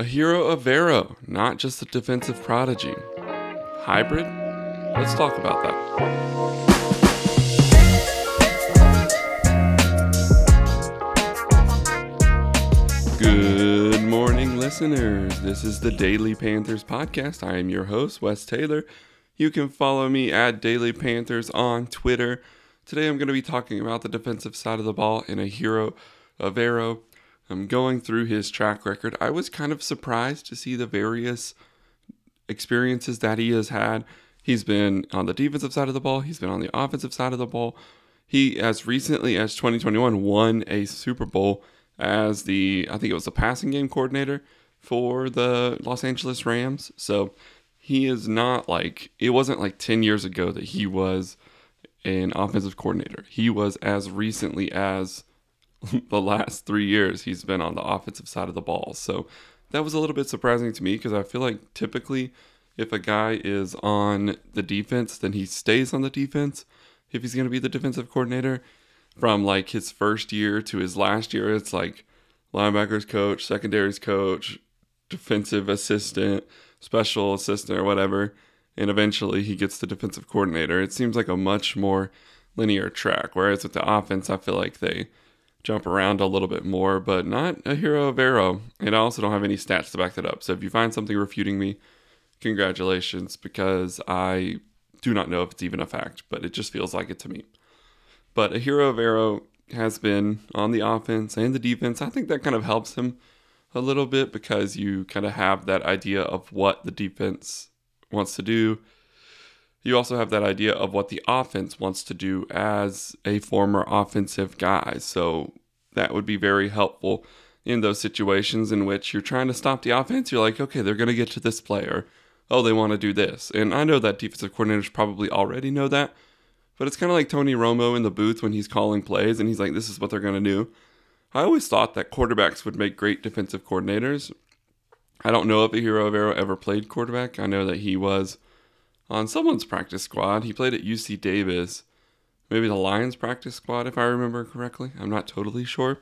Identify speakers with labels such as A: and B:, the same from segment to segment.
A: Ejiro Evero, not just a defensive prodigy. Hybrid? Let's talk about that. Good morning, listeners. This is the Daily Panthers podcast. I am your host, Wes Taylor. You can follow me at Daily Panthers on Twitter. Today I'm going to be talking about the defensive side of the ball in a hero of Vero. I'm going through his track record. I was kind of surprised to see the various experiences that he has had. He's been on the defensive side of the ball, he's been on the offensive side of the ball. He, as recently as 2021, won a Super Bowl as the, I think it was the passing game coordinator for the Los Angeles Rams. So he is not like, it wasn't like 10 years ago that he was an offensive coordinator. He was as recently as the last three years he's been on the offensive side of the ball. So that was a little bit surprising to me because I feel like typically if a guy is on the defense, then he stays on the defense. If he's going to be the defensive coordinator from like his first year to his last year, it's like linebackers coach, secondaries coach, defensive assistant, special assistant, or whatever. And eventually he gets the defensive coordinator. It seems like a much more linear track. Whereas with the offense, I feel like they jump around a little bit more, but not Ejiro Evero. And I also don't have any stats to back that up. So if you find something refuting me, congratulations, because I do not know if it's even a fact, but it just feels like it to me. But Ejiro Evero has been on the offense and the defense. I think that kind of helps him a little bit because you kind of have that idea of what the defense wants to do. You also have that idea of what the offense wants to do as a former offensive guy. So that would be very helpful in those situations in which you're trying to stop the offense. You're like, okay, they're going to get to this player. Oh, they want to do this. And I know that defensive coordinators probably already know that, but it's kind of like Tony Romo in the booth when he's calling plays and he's like, this is what they're going to do. I always thought that quarterbacks would make great defensive coordinators. I don't know if Ejiro Evero ever played quarterback. I know that he was on someone's practice squad. He played at UC Davis, maybe the Lions practice squad, if I remember correctly. I'm not totally sure.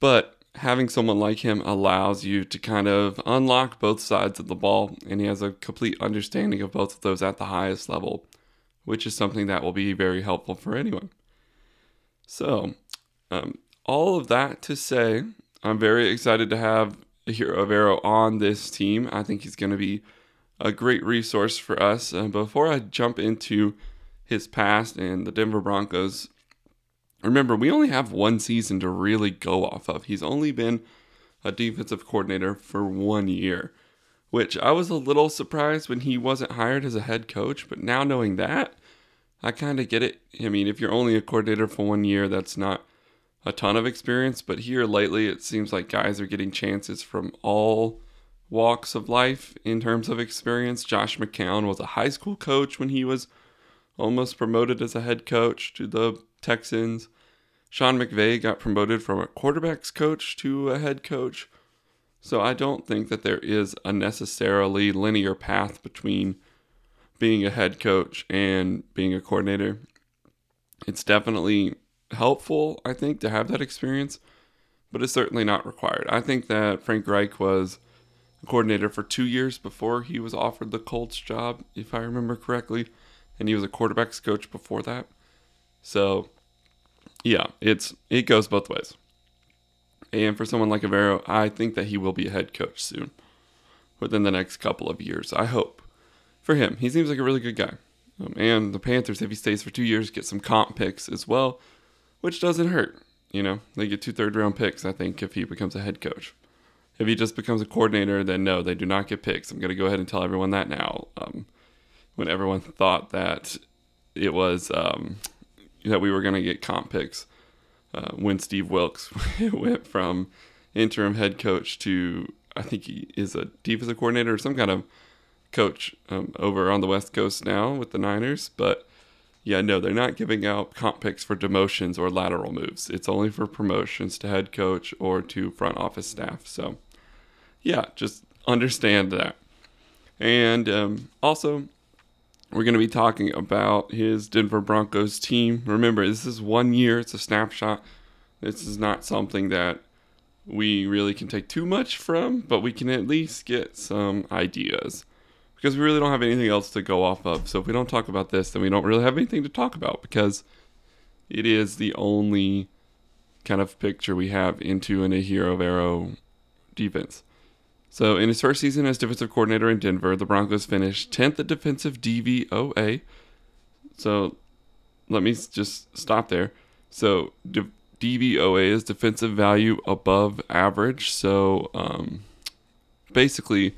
A: But having someone like him allows you to kind of unlock both sides of the ball, and he has a complete understanding of both of those at the highest level, which is something that will be very helpful for anyone. So, um, all of that to say, I'm very excited to have Ejiro Evero on this team. I think he's going to be a great resource for us. Uh, before I jump into his past and the Denver Broncos, remember, we only have one season to really go off of. He's only been a defensive coordinator for one year, which I was a little surprised when he wasn't hired as a head coach. But now knowing that, I kind of get it. I mean, if you're only a coordinator for one year, that's not a ton of experience. But here lately, it seems like guys are getting chances from all walks of life in terms of experience. Josh McCown was a high school coach when he was almost promoted as a head coach to the Texans. Sean McVay got promoted from a quarterbacks coach to a head coach. So I don't think that there is a necessarily linear path between being a head coach and being a coordinator. It's definitely helpful, I think, to have that experience, but it's certainly not required. I think that Frank Reich was coordinator for two years before he was offered the Colts job, if I remember correctly, and he was a quarterbacks coach before that. So, yeah, it's it goes both ways. And for someone like Evero, I think that he will be a head coach soon, within the next couple of years. I hope for him. He seems like a really good guy. Um, and the Panthers, if he stays for two years, get some comp picks as well, which doesn't hurt. You know, they get two third round picks, I think, if he becomes a head coach. If he just becomes a coordinator, then no, they do not get picks. I'm going to go ahead and tell everyone that now. Um, when everyone thought that it was um, that we were going to get comp picks, uh, when Steve Wilks went from interim head coach to I think he is a defensive coordinator or some kind of coach um, over on the West Coast now with the Niners. But yeah, no, they're not giving out comp picks for demotions or lateral moves. It's only for promotions to head coach or to front office staff. So yeah, just understand that. And um, also, we're going to be talking about his Denver Broncos team. Remember, this is one year, it's a snapshot. This is not something that we really can take too much from, but we can at least get some ideas because we really don't have anything else to go off of. So if we don't talk about this, then we don't really have anything to talk about because it is the only kind of picture we have into an Ejiro Evero defense. So in his first season as defensive coordinator in Denver, the Broncos finished 10th at defensive DVOA. So let me just stop there. So DVOA is defensive value above average. So um, basically,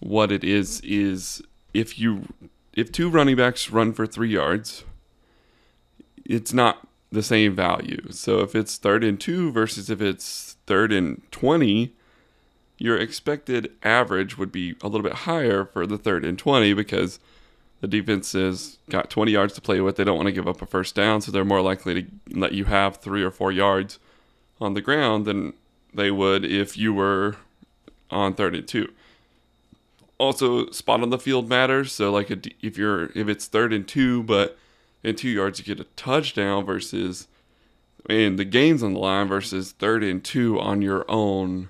A: what it is is if you if two running backs run for three yards, it's not the same value. So if it's third and two versus if it's third and twenty, your expected average would be a little bit higher for the third and twenty because the defense has got 20 yards to play with. They don't want to give up a first down, so they're more likely to let you have three or four yards on the ground than they would if you were on third and two. Also, spot on the field matters. So, like, a, if you're if it's third and two, but in two yards you get a touchdown versus, and the gains on the line versus third and two on your own,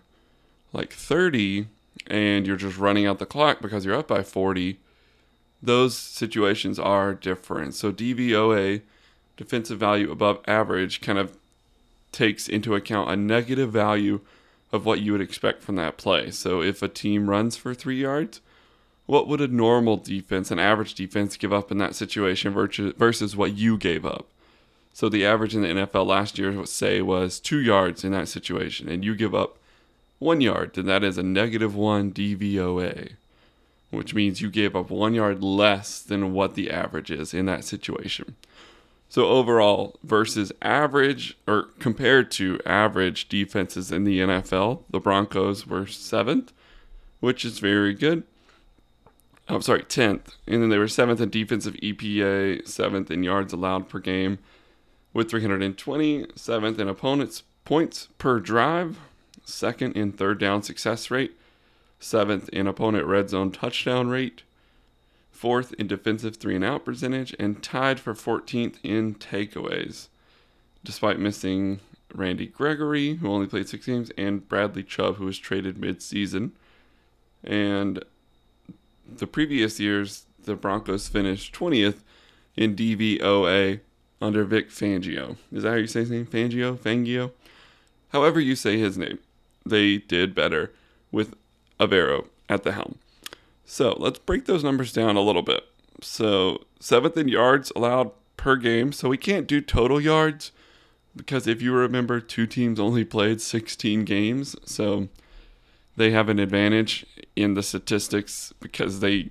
A: like 30, and you're just running out the clock because you're up by 40 those situations are different. So DVOA, defensive value above average, kind of takes into account a negative value of what you would expect from that play. So if a team runs for three yards, what would a normal defense, an average defense, give up in that situation versus what you gave up? So the average in the NFL last year, say, was two yards in that situation, and you give up one yard, then that is a negative one DVOA which means you gave up one yard less than what the average is in that situation. So overall, versus average or compared to average defenses in the NFL, the Broncos were seventh, which is very good. I'm sorry, tenth, and then they were seventh in defensive EPA, seventh in yards allowed per game, with 320, seventh in opponents' points per drive, second in third down success rate, seventh in opponent red zone touchdown rate, fourth in defensive three and out percentage, and tied for 14th in takeaways, despite missing Randy Gregory, who only played six games, and Bradley Chubb, who was traded midseason. And the previous years, the Broncos finished 20th in DVOA under Vic Fangio. Is that how you say his name? Fangio? Fangio? However, you say his name. They did better with Evero at the helm. So let's break those numbers down a little bit. So seventh in yards allowed per game. So we can't do total yards because if you remember, two teams only played 16 games. So they have an advantage in the statistics because they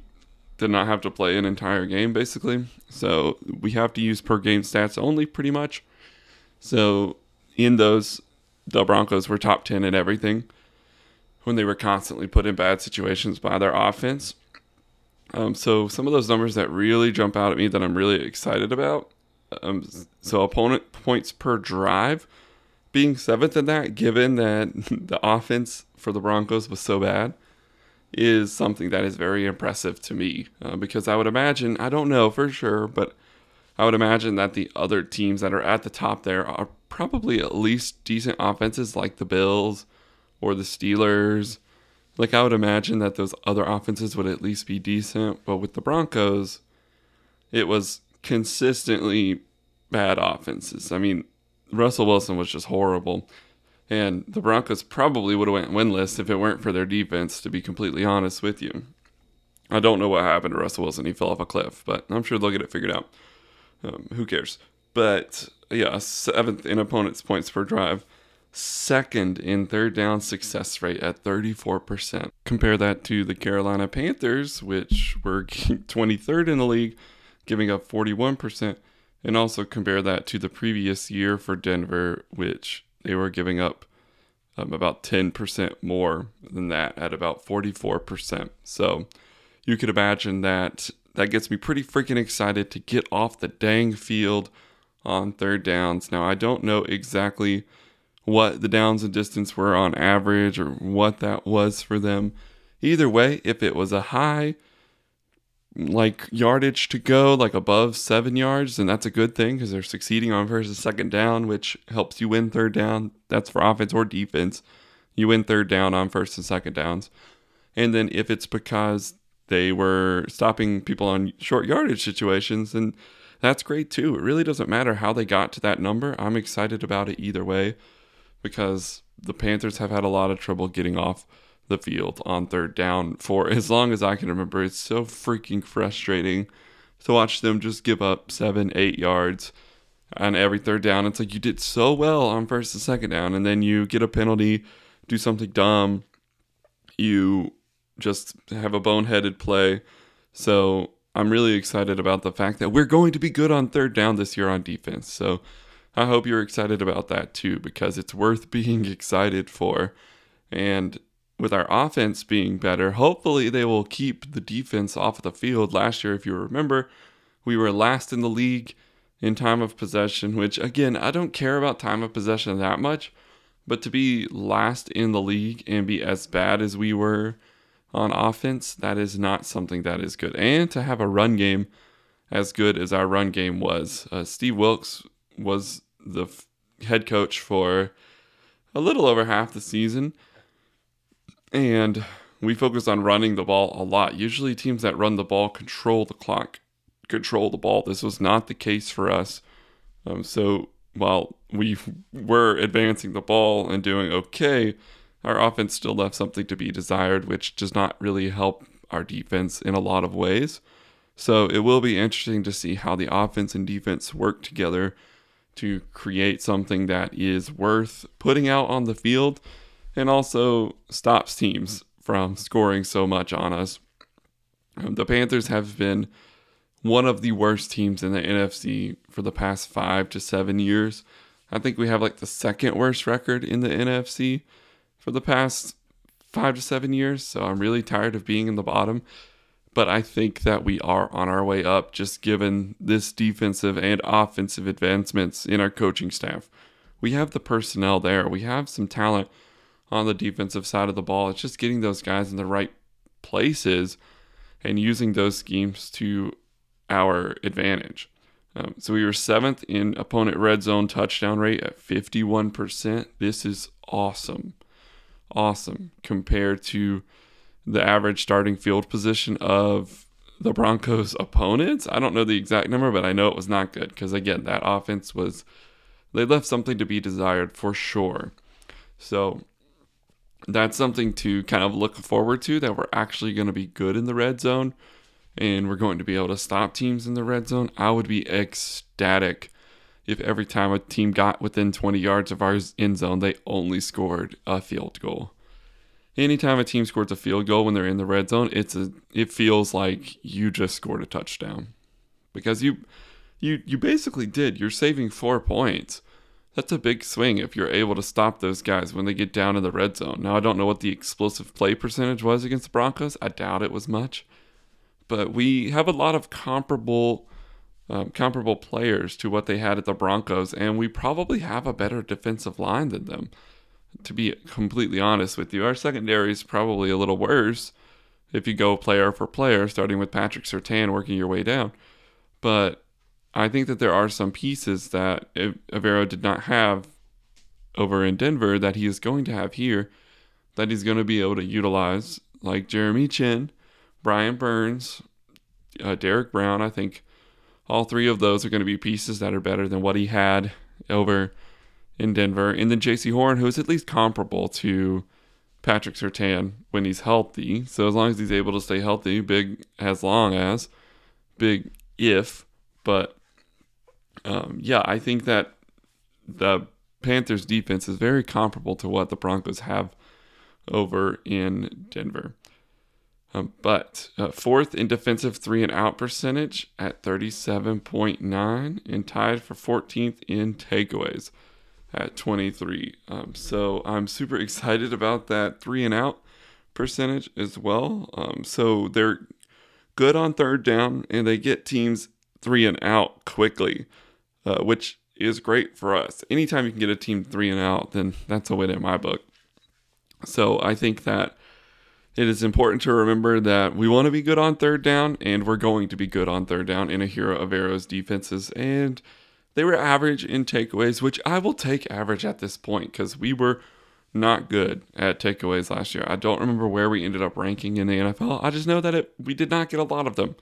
A: did not have to play an entire game basically. So we have to use per game stats only pretty much. So in those, the Broncos were top 10 in everything when they were constantly put in bad situations by their offense. Um, so some of those numbers that really jump out at me that I'm really excited about. Um, so opponent points per drive being seventh in that, given that the offense for the Broncos was so bad, is something that is very impressive to me. Uh, because I would imagine, I don't know for sure, but I would imagine that the other teams that are at the top there are probably at least decent offenses like the Bills or the Steelers. Like I would imagine that those other offenses would at least be decent, but with the Broncos, it was consistently bad offenses. I mean, Russell Wilson was just horrible. And the Broncos probably would have went winless if it weren't for their defense, to be completely honest with you. I don't know what happened to Russell Wilson. He fell off a cliff, but I'm sure they'll get it figured out. Um, who cares? But yeah, seventh in opponents' points per drive second in third down success rate at 34%. Compare that to the Carolina Panthers, which were 23rd in the league, giving up 41%. And also compare that to the previous year for Denver, which they were giving up um, about 10% more than that at about 44%. So you could imagine that that gets me pretty freaking excited to get off the dang field on third downs. Now, I don't know exactly what the downs and distance were on average or what that was for them. Either way, if it was a high like yardage to go, like above seven yards, then that's a good thing because they're succeeding on first and second down, which helps you win third down. That's for offense or defense. you win third down on first and second downs. And then if it's because they were stopping people on short yardage situations, and that's great too. It really doesn't matter how they got to that number. I'm excited about it either way because the Panthers have had a lot of trouble getting off the field on third down for as long as I can remember. It's so freaking frustrating to watch them just give up seven, eight yards on every third down. It's like you did so well on first and second down, and then you get a penalty, do something dumb, you just have a boneheaded play. So I'm really excited about the fact that we're going to be good on third down this year on defense. So I hope you're excited about that too, because it's worth being excited for. And with our offense being better, hopefully they will keep the defense off of the field. Last year, if you remember, we were last in the league in time of possession, which again, I don't care about time of possession that much, but to be last in the league and be as bad as we were on offense, that is not something that is good. And to have a run game as good as our run game was, uh, Steve Wilks was the f- head coach for a little over half the season and we focus on running the ball a lot. Usually, teams that run the ball control the clock, control the ball. This was not the case for us. Um, so while we were advancing the ball and doing okay, our offense still left something to be desired, which does not really help our defense in a lot of ways. So it will be interesting to see how the offense and defense work together to create something that is worth putting out on the field and also stops teams from scoring so much on us. Um, the Panthers have been one of the worst teams in the NFC for the past five to seven years. I think we have like the second worst record in the NFC for the past five to seven years. So I'm really tired of being in the bottom. But I think that we are on our way up just given this defensive and offensive advancements in our coaching staff. We have the personnel there, we have some talent on the defensive side of the ball. It's just getting those guys in the right places and using those schemes to our advantage. Um, so we were seventh in opponent red zone touchdown rate at 51%. This is awesome. Awesome compared to the average starting field position of the Broncos' opponents. I don't know the exact number, but I know it was not good because, again, that offense was, they left something to be desired for sure. So that's something to kind of look forward to that we're actually going to be good in the red zone and we're going to be able to stop teams in the red zone. I would be ecstatic if every time a team got within 20 yards of our end zone, they only scored a field goal. Anytime a team scores a field goal when they're in the red zone, it's a it feels like you just scored a touchdown. Because you you you basically did. You're saving 4 points that's a big swing if you're able to stop those guys when they get down in the red zone. Now, I don't know what the explosive play percentage was against the Broncos. I doubt it was much. But we have a lot of comparable um, comparable players to what they had at the Broncos, and we probably have a better defensive line than them. To be completely honest with you, our secondary is probably a little worse if you go player for player, starting with Patrick Surtain, working your way down. But I think that there are some pieces that Evero did not have over in Denver that he is going to have here that he's going to be able to utilize, like Jeremy Chinn, Brian Burns, uh, Derrick Brown. I think all three of those are going to be pieces that are better than what he had over in Denver. And then Jaycee Horn, who is at least comparable to Patrick Surtain when he's healthy. So as long as he's able to stay healthy, big as long as, big if, but um, yeah, I think that the Panthers defense is very comparable to what the Broncos have over in Denver. Um, but uh, fourth in defensive three and out percentage at 37.9 and tied for 14th in takeaways at 23. Um, so I'm super excited about that three and out percentage as well. Um, so they're good on third down and they get teams three and out quickly uh, which is great for us. Anytime you can get a team three and out, then that's a win in my book. So I think that it is important to remember that we want to be good on third down, and we're going to be good on third down in Ejiro Evero's defenses. And they were average in takeaways, which I will take average at this point because we were not good at takeaways last year. I don't remember where we ended up ranking in the NFL. I just know that it, we did not get a lot of them.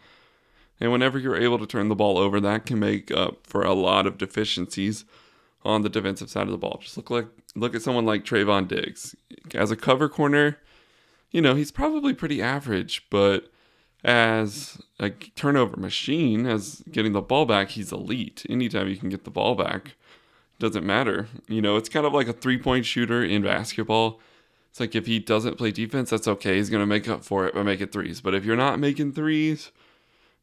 A: And whenever you're able to turn the ball over, that can make up for a lot of deficiencies on the defensive side of the ball. Just look like look at someone like Trevon Diggs. As a cover corner, you know, he's probably pretty average, but as a turnover machine, as getting the ball back, he's elite. Anytime you can get the ball back, doesn't matter. You know, it's kind of like a three point shooter in basketball. It's like if he doesn't play defense, that's okay. He's going to make up for it by making threes. But if you're not making threes,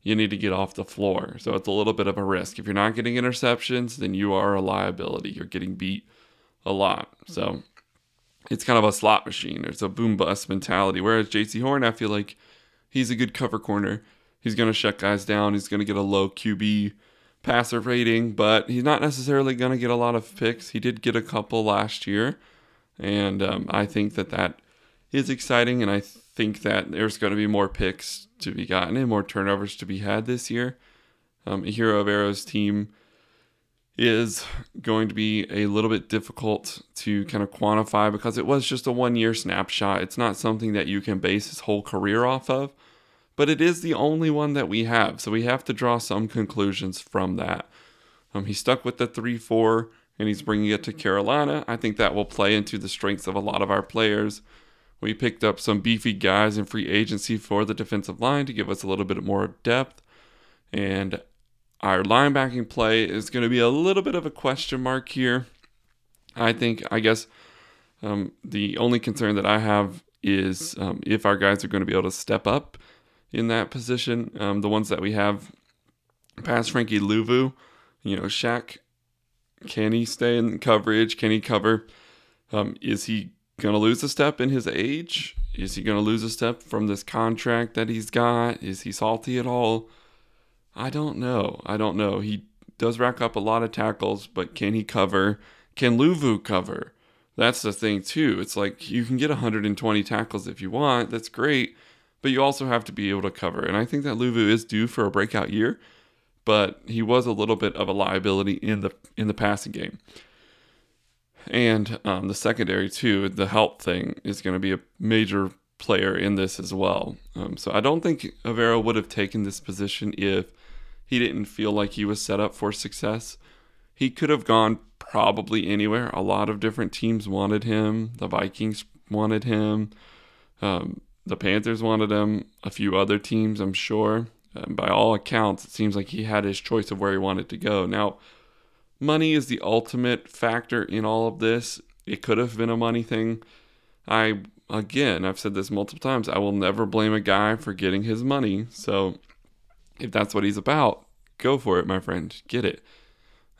A: you need to get off the floor. So it's a little bit of a risk. If you're not getting interceptions, then you are a liability. You're getting beat a lot. So it's kind of a slot machine. It's a boom bust mentality. Whereas Jaycee Horn, I feel like he's a good cover corner. He's going to shut guys down. He's going to get a low QB passer rating, but he's not necessarily going to get a lot of picks. He did get a couple last year, and um, I think that that is exciting, and I think that there's going to be more picks to be gotten and more turnovers to be had this year. Um, Evero's team is going to be a little bit difficult to kind of quantify because it was just a one year snapshot. It's not something that you can base his whole career off of but it is the only one that we have. So we have to draw some conclusions from that. Um, he stuck with the 3 4 and he's bringing it to Carolina. I think that will play into the strengths of a lot of our players. We picked up some beefy guys in free agency for the defensive line to give us a little bit more depth. And our linebacking play is going to be a little bit of a question mark here. I think, I guess, um, the only concern that I have is um, if our guys are going to be able to step up in that position. Um, the ones that we have past Frankie Luvu, you know, Shaq, can he stay in coverage? Can he cover? Um, is he going to lose a step in his age? Is he going to lose a step from this contract that he's got? Is he salty at all? I don't know. I don't know. He does rack up a lot of tackles, but can he cover? Can Luvu cover? That's the thing too. It's like you can get 120 tackles if you want. That's great but you also have to be able to cover. And I think that Luvu is due for a breakout year, but he was a little bit of a liability in the in the passing game. And um, the secondary too, the help thing is going to be a major player in this as well. Um, so I don't think Evero would have taken this position if he didn't feel like he was set up for success. He could have gone probably anywhere. A lot of different teams wanted him. The Vikings wanted him. Um, the Panthers wanted him, a few other teams, I'm sure. And by all accounts, it seems like he had his choice of where he wanted to go. Now, money is the ultimate factor in all of this. It could have been a money thing. I, again, I've said this multiple times, I will never blame a guy for getting his money. So if that's what he's about, go for it, my friend. Get it.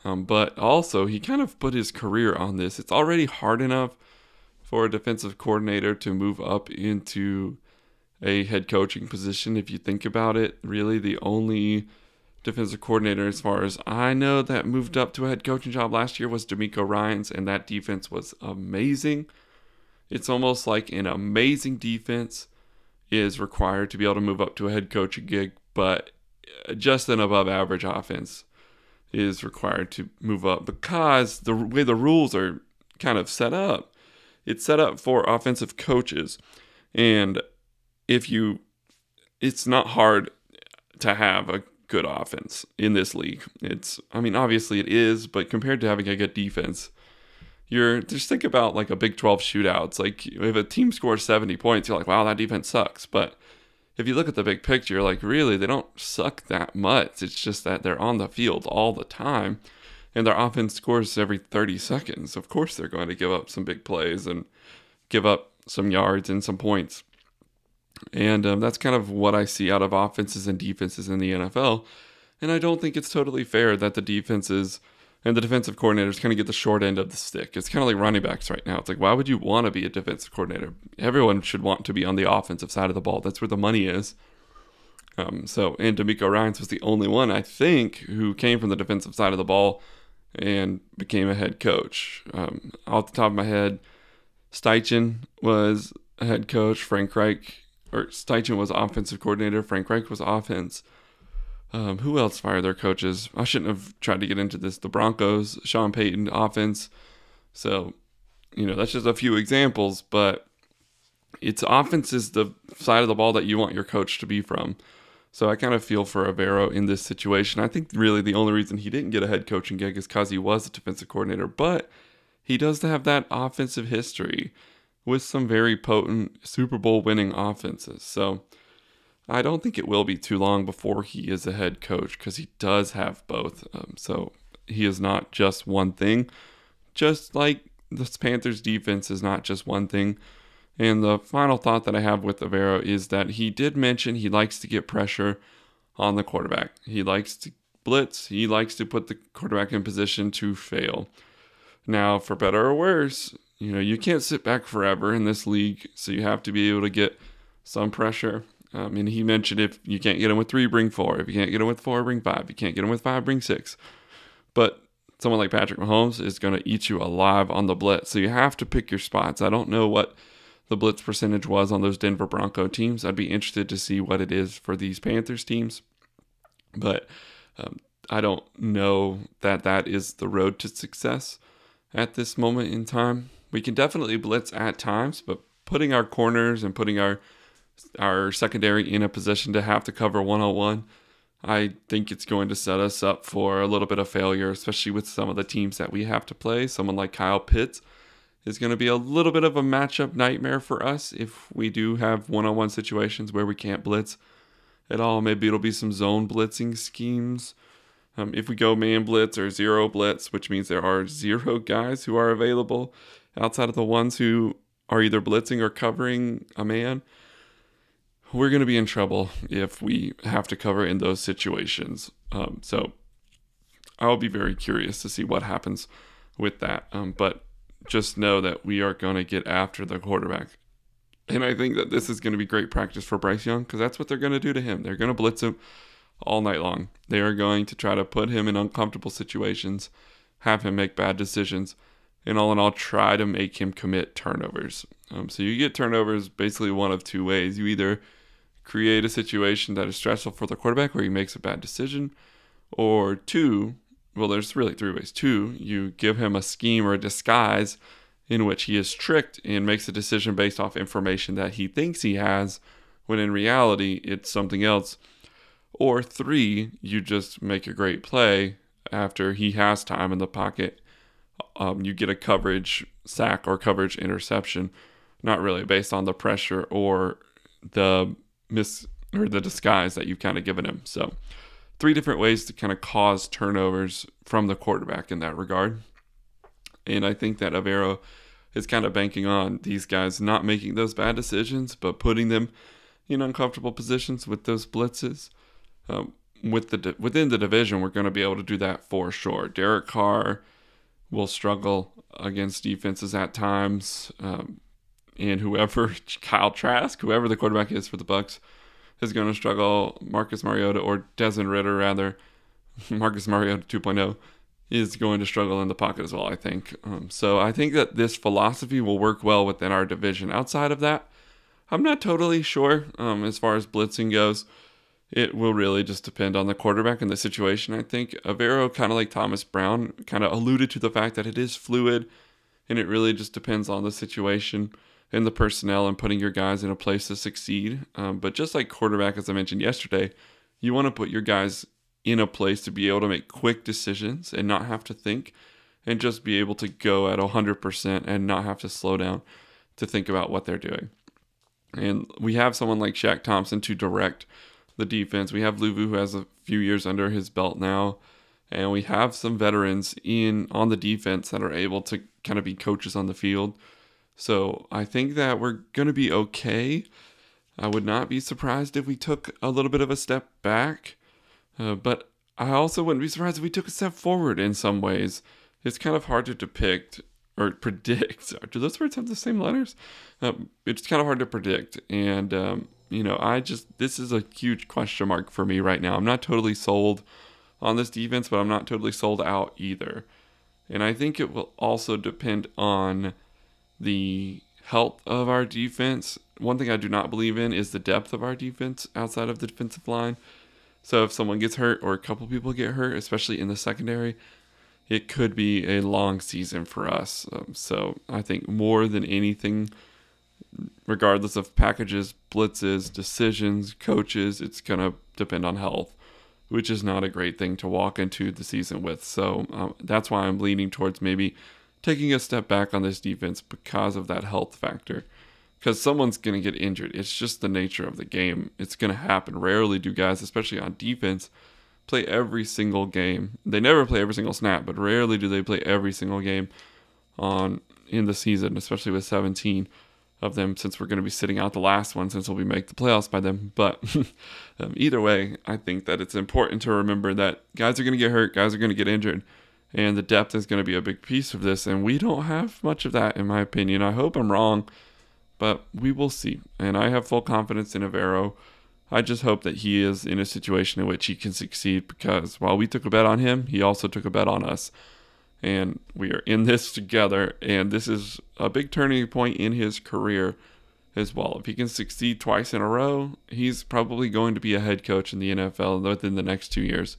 A: Um, but also, he kind of put his career on this. It's already hard enough for a defensive coordinator to move up into a head coaching position. If you think about it, really the only defensive coordinator, as far as I know, that moved up to a head coaching job last year was DeMeco Ryans, and that defense was amazing. It's almost like an amazing defense is required to be able to move up to a head coaching gig, but just an above average offense is required to move up because the way the rules are kind of set up it's set up for offensive coaches. And if you, it's not hard to have a good offense in this league. It's, I mean, obviously it is, but compared to having a good defense, you're just think about like a Big 12 shootout. It's like if a team scores 70 points, you're like, wow, that defense sucks. But if you look at the big picture, like really, they don't suck that much. It's just that they're on the field all the time and their offense scores every 30 seconds. Of course, they're going to give up some big plays and give up some yards and some points. And um, that's kind of what I see out of offenses and defenses in the NFL. And I don't think it's totally fair that the defenses and the defensive coordinators kind of get the short end of the stick. It's kind of like running backs right now. It's like, why would you want to be a defensive coordinator? Everyone should want to be on the offensive side of the ball. That's where the money is. Um, so, and DeMeco Ryans was the only one, I think, who came from the defensive side of the ball and became a head coach. Um, off the top of my head, Steichen was a head coach. Frank Reich, or Steichen was offensive coordinator. Frank Reich was offense. Um, who else fired their coaches? I shouldn't have tried to get into this. The Broncos, Sean Payton, offense. So you know, that's just a few examples, but it's offense is the side of the ball that you want your coach to be from. So I kind of feel for Evero in this situation. I think really the only reason he didn't get a head coaching gig is because he was a defensive coordinator, but he does have that offensive history with some very potent Super Bowl winning offenses. So I don't think it will be too long before he is a head coach because he does have both. Um, so he is not just one thing, just like the Panthers defense is not just one thing. And the final thought that I have with Evero is that he did mention he likes to get pressure on the quarterback. He likes to blitz. He likes to put the quarterback in position to fail. Now, for better or worse, you know, you can't sit back forever in this league, so you have to be able to get some pressure. Um, mean, he mentioned if you can't get him with three, bring four. If you can't get him with four, bring five. If you can't get him with five, bring six. But someone like Patrick Mahomes is going to eat you alive on the blitz. So you have to pick your spots. I don't know what the blitz percentage was on those Denver Bronco teams. I'd be interested to see what it is for these Panthers teams. But um, I don't know that that is the road to success at this moment in time. We can definitely blitz at times, but putting our corners and putting our our secondary in a position to have to cover one on one, I think it's going to set us up for a little bit of failure, especially with some of the teams that we have to play. Someone like Kyle Pitts is going to be a little bit of a matchup nightmare for us if we do have one on one situations where we can't blitz at all. Maybe it'll be some zone blitzing schemes. Um, if we go man blitz or zero blitz, which means there are zero guys who are available outside of the ones who are either blitzing or covering a man, we're going to be in trouble if we have to cover in those situations. Um, so I'll be very curious to see what happens with that. Um, but just know that we are going to get after the quarterback. And I think that this is going to be great practice for Bryce Young because that's what they're going to do to him. They're going to blitz him all night long. They are going to try to put him in uncomfortable situations, have him make bad decisions, and all in all, try to make him commit turnovers. Um, so you get turnovers basically one of two ways. You either create a situation that is stressful for the quarterback where he makes a bad decision, or two, well, there's really three ways. Two, you give him a scheme or a disguise in which he is tricked and makes a decision based off information that he thinks he has, when in reality, it's something else. Or three, you just make a great play after he has time in the pocket. Um, you get a coverage sack or coverage interception, not really based on the pressure or the miss or the disguise that you've kind of given him. So, three different ways to kind of cause turnovers from the quarterback in that regard. And I think that Evero is kind of banking on these guys not making those bad decisions, but putting them in uncomfortable positions with those blitzes. Um, with the within the division, we're going to be able to do that for sure. Derek Carr will struggle against defenses at times, um, and whoever Kyle Trask, whoever the quarterback is for the Bucs, is going to struggle. Marcus Mariota or Desmond Ridder, rather, Marcus Mariota 2.0 is going to struggle in the pocket as well, I think. Um, so I think that this philosophy will work well within our division. Outside of that, I'm not totally sure um, as far as blitzing goes. It will really just depend on the quarterback and the situation. I think Evero, kind of like Thomas Brown, kind of alluded to the fact that it is fluid and it really just depends on the situation and the personnel and putting your guys in a place to succeed. Um, but just like quarterback, as I mentioned yesterday, you want to put your guys in a place to be able to make quick decisions and not have to think and just be able to go at 100% and not have to slow down to think about what they're doing. And we have someone like Shaq Thompson to direct the defense. We have Luvu who has a few years under his belt now. And we have some veterans in on the defense that are able to kind of be coaches on the field so I think that we're going to be okay. I would not be surprised if we took a little bit of a step back, uh, but I also wouldn't be surprised if we took a step forward in some ways. It's kind of hard to depict or predict. Do those words have the same letters? Um, it's kind of hard to predict. And, um, you know, I just, this is a huge question mark for me right now. I'm not totally sold on this defense, but I'm not totally sold out either. And I think it will also depend on the health of our defense. One thing I do not believe in is the depth of our defense outside of the defensive line. So if someone gets hurt or a couple people get hurt, especially in the secondary, it could be a long season for us. Um, so I think more than anything, regardless of packages, blitzes, decisions, coaches, it's going to depend on health, which is not a great thing to walk into the season with. So um, that's why I'm leaning towards maybe taking a step back on this defense because of that health factor. Because someone's going to get injured. It's just the nature of the game. It's going to happen. Rarely do guys, especially on defense, play every single game. They never play every single snap, but rarely do they play every single game on in the season, especially with 17 of them since we're going to be sitting out the last one since we'll be make the playoffs by then. But um, either way, I think that it's important to remember that guys are going to get hurt, guys are going to get injured, and the depth is going to be a big piece of this. And we don't have much of that, in my opinion. I hope I'm wrong, but we will see. And I have full confidence in Evero. I just hope that he is in a situation in which he can succeed because while we took a bet on him, he also took a bet on us and we are in this together. And this is a big turning point in his career as well. If he can succeed twice in a row, he's probably going to be a head coach in the NFL within the next two years.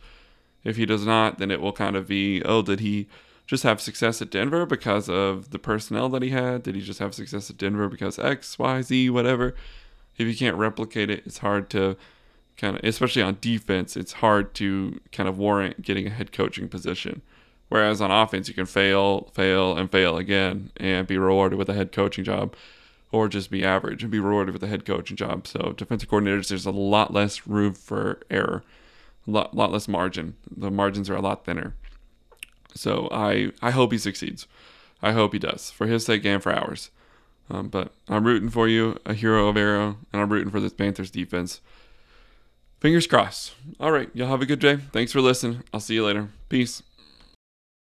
A: If he does not, then it will kind of be, oh, did he just have success at Denver because of the personnel that he had? Did he just have success at Denver because X, Y, Z, whatever? If you can't replicate it, it's hard to kind of, especially on defense, it's hard to kind of warrant getting a head coaching position. Whereas on offense, you can fail, fail, and fail again and be rewarded with a head coaching job, or just be average and be rewarded with a head coaching job. So defensive coordinators, there's a lot less room for error, lot, lot less margin. The margins are a lot thinner. So I, I hope he succeeds. I hope he does for his sake and for ours. Um, but I'm rooting for you, Ejiro Evero, and I'm rooting for this Panthers defense. Fingers crossed. All right, y'all have a good day. Thanks for listening. I'll see you later. Peace.